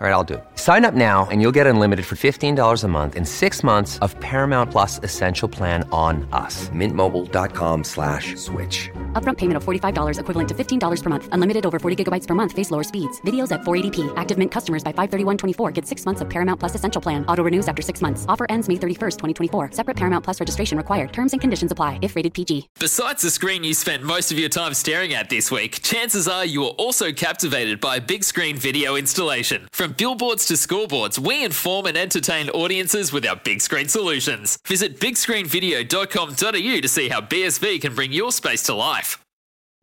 All right, I'll do it. Sign up now and you'll get unlimited for $15 a month in six months of Paramount Plus Essential Plan on us. Mintmobile.com slash switch. Upfront payment of $45 equivalent to $15 per month. Unlimited over 40 gigabytes per month. Face lower speeds. Videos at 480p. Active Mint customers by 531.24 get six months of Paramount Plus Essential Plan. Auto renews after six months. Offer ends May 31st, 2024. Separate Paramount Plus registration required. Terms and conditions apply if rated PG. Besides the screen you spent most of your time staring at this week, chances are you were also captivated by a big screen video installation. From billboards to scoreboards, we inform and entertain audiences with our big screen solutions. Visit bigscreenvideo.com.au to see how BSV can bring your space to life.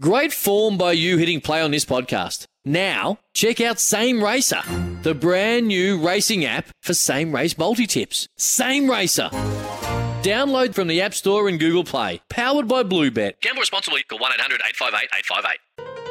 Great form by you hitting play on this podcast. Now, check out Same Racer, the brand new racing app for same race multi tips. Same Racer. Download from the App Store and Google Play. Powered by Bluebet. Gamble responsibly. Call 1 800 858 858.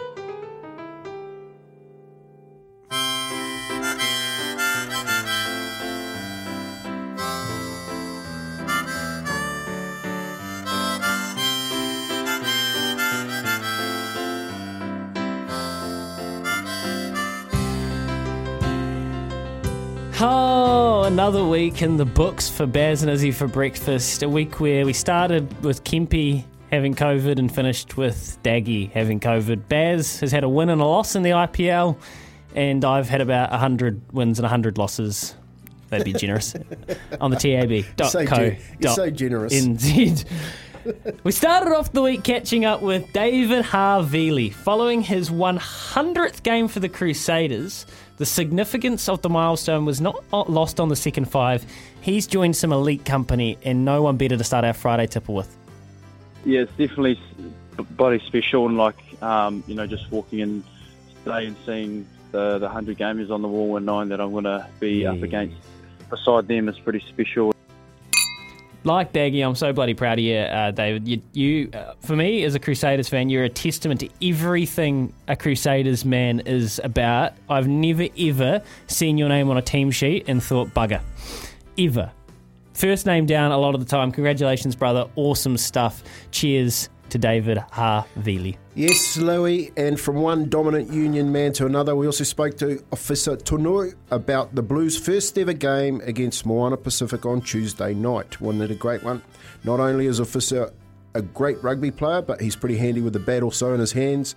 Oh, another week in the books for Baz and Izzy for breakfast. A week where we started with Kempy having COVID and finished with Daggy having COVID. Baz has had a win and a loss in the IPL, and I've had about 100 wins and 100 losses. That'd be generous. on the tab.co.nz. So gen- you're so generous. We started off the week catching up with David Havili. Following his 100th game for the Crusaders, the significance of the milestone was not lost on the second five. He's joined some elite company, and no one better to start our Friday tipple with. yeah, it's definitely body special and like um, you know just walking in today and seeing the the hundred gamers on the wall and knowing that I'm going to be up against beside them is pretty special. Like Daggy, I'm so bloody proud of you, uh, David. You, you uh, for me, as a Crusaders fan, you're a testament to everything a Crusaders man is about. I've never ever seen your name on a team sheet and thought bugger, ever. First name down a lot of the time. Congratulations, brother. Awesome stuff. Cheers to David Havili. Yes, Louis, and from one dominant Union man to another, we also spoke to Ofisa Tonu'u about the Blues' first ever game against Moana Pacific on Tuesday night. Wasn't it a great one? Not only is Ofisa a great rugby player, but he's pretty handy with the bat also in his hands,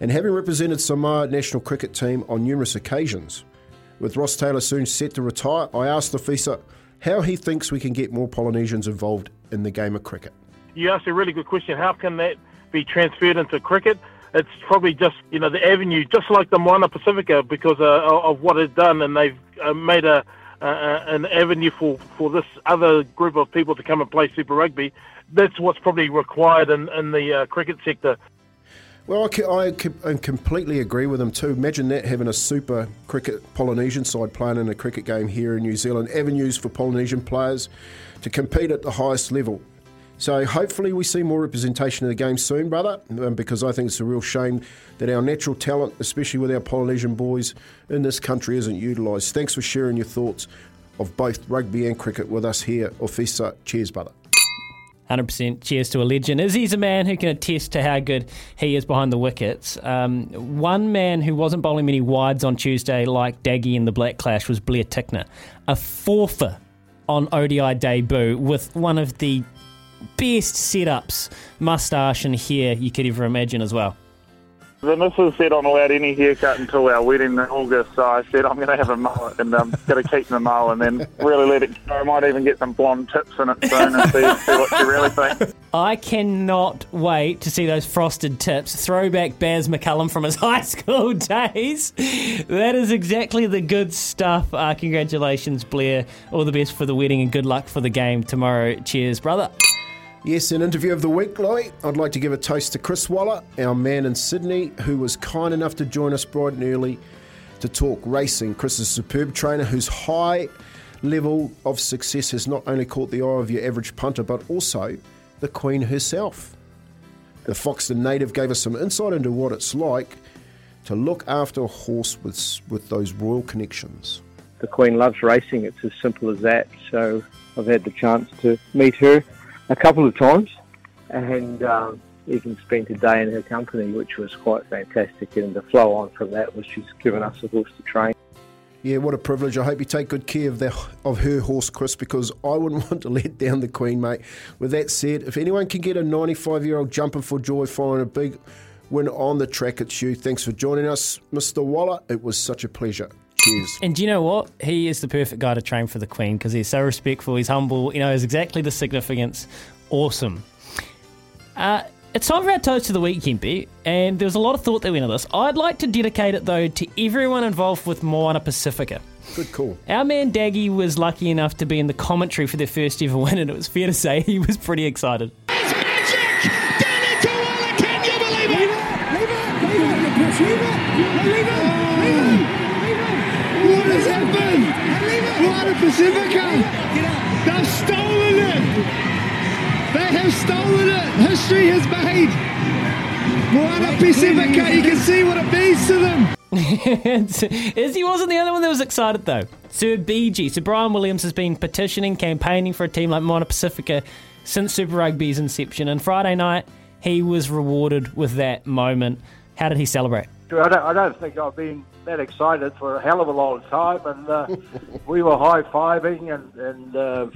and having represented Samoa national cricket team on numerous occasions. With Ross Taylor soon set to retire, I asked the Ofisa how he thinks we can get more Polynesians involved in the game of cricket. You asked a really good question. How can that be transferred into cricket? It's probably just you know the avenue, just like the Moana Pacifica, because uh, of what it's done, and they've uh, made a uh, an avenue for, for this other group of people to come and play Super Rugby. That's what's probably required in, in the uh, cricket sector. Well, I, I, I completely agree with him too. Imagine that having a super cricket Polynesian side playing in a cricket game here in New Zealand. Avenues for Polynesian players to compete at the highest level. So hopefully we see more representation of the game soon, brother, um, because I think it's a real shame that our natural talent, especially with our Polynesian boys in this country, isn't utilised. Thanks for sharing your thoughts of both rugby and cricket with us here, Ofisa. Cheers, brother. 100% cheers to a legend. Izzy's a man who can attest to how good he is behind the wickets. Um, one man who wasn't bowling many wides on Tuesday, like Daggy in the Black Clash, was Blair Tickner. A forfer on ODI debut with one of the best setups, moustache and hair you could ever imagine as well. The missus said I'm allowed any haircut until our wedding in August, so I said I'm going to have a mullet and I'm going to keep the mullet and then really let it go. I might even get some blonde tips in it soon and see, see what you really think. I cannot wait to see those frosted tips. Throwback Baz McCullum from his high school days. That is exactly the good stuff. Uh, congratulations, Blair. All the best for the wedding and good luck for the game tomorrow. Cheers, brother. Yes, an interview of the week, Lloyd. I'd like to give a toast to Chris Waller, our man in Sydney, who was kind enough to join us bright and early to talk racing. Chris is a superb trainer whose high level of success has not only caught the eye of your average punter, but also the Queen herself. The Foxton native gave us some insight into what it's like to look after a horse with, with those royal connections. The Queen loves racing, it's as simple as that. So I've had the chance to meet her a couple of times and um, even spent a day in her company, which was quite fantastic. And the flow on from that was she's given us a horse to train. Yeah, what a privilege. I hope you take good care of, the, of her horse, Chris, because I wouldn't want to let down the Queen, mate. With that said, if anyone can get a 95 year old jumping for joy following a big win on the track, it's you. Thanks for joining us, Mr. Waller. It was such a pleasure. Cheers. And do you know what? He is the perfect guy to train for the Queen because he's so respectful, he's humble, you know, has exactly the significance. Awesome. Uh, it's time for our toast of the week, Kempy, and there was a lot of thought that went into this. I'd like to dedicate it, though, to everyone involved with Moana Pacifica. Good call. Our man Daggy was lucky enough to be in the commentary for their first ever win, and it was fair to say he was pretty excited. What has happened? Moana Pacifica! They've stolen it! They have stolen it! History has made! Moana Pacifica, you can see what it means to them! Izzy wasn't the only one that was excited though. Sir BG, Sir Bryan Williams has been petitioning, campaigning for a team like Moana Pacifica since Super Rugby's inception, and Friday night he was rewarded with that moment. How did he celebrate? I don't, I don't think I've been that excited for a hell of a long time, and uh, we were high fiving and, and uh,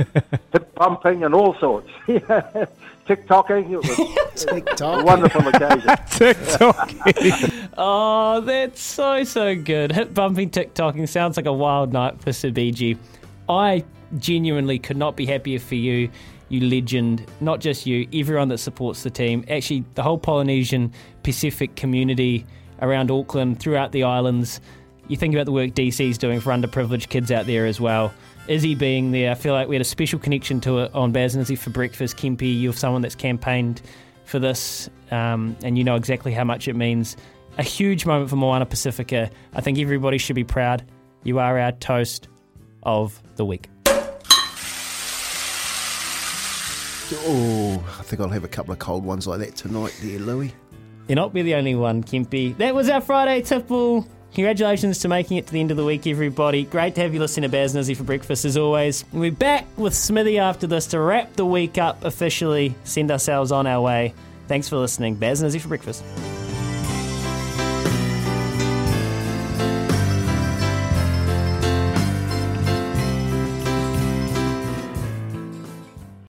hip bumping and all sorts. TikToking. It was a wonderful occasion. oh, that's so so good. Hip bumping, TikToking sounds like a wild night for Sir BG. I genuinely could not be happier for you, you legend. Not just you, everyone that supports the team. Actually, the whole Polynesian Pacific community around Auckland, throughout the islands. You think about the work DC's doing for underprivileged kids out there as well. Izzy being there, I feel like we had a special connection to it on Baz and Izzy for breakfast. Kempy, you're someone that's campaigned for this, um, and you know exactly how much it means. A huge moment for Moana Pacifica. I think everybody should be proud. You are our toast of the week. Oh, I think I'll have a couple of cold ones like that tonight, there, Louis. You're not be the only one, Kempy. That was our Friday tipple. Congratulations to making it to the end of the week, everybody. Great to have you listening to Baz and Izzy for breakfast as always. We'll back with Smithy after this to wrap the week up officially, send ourselves on our way. Thanks for listening. Baz and Izzy for breakfast.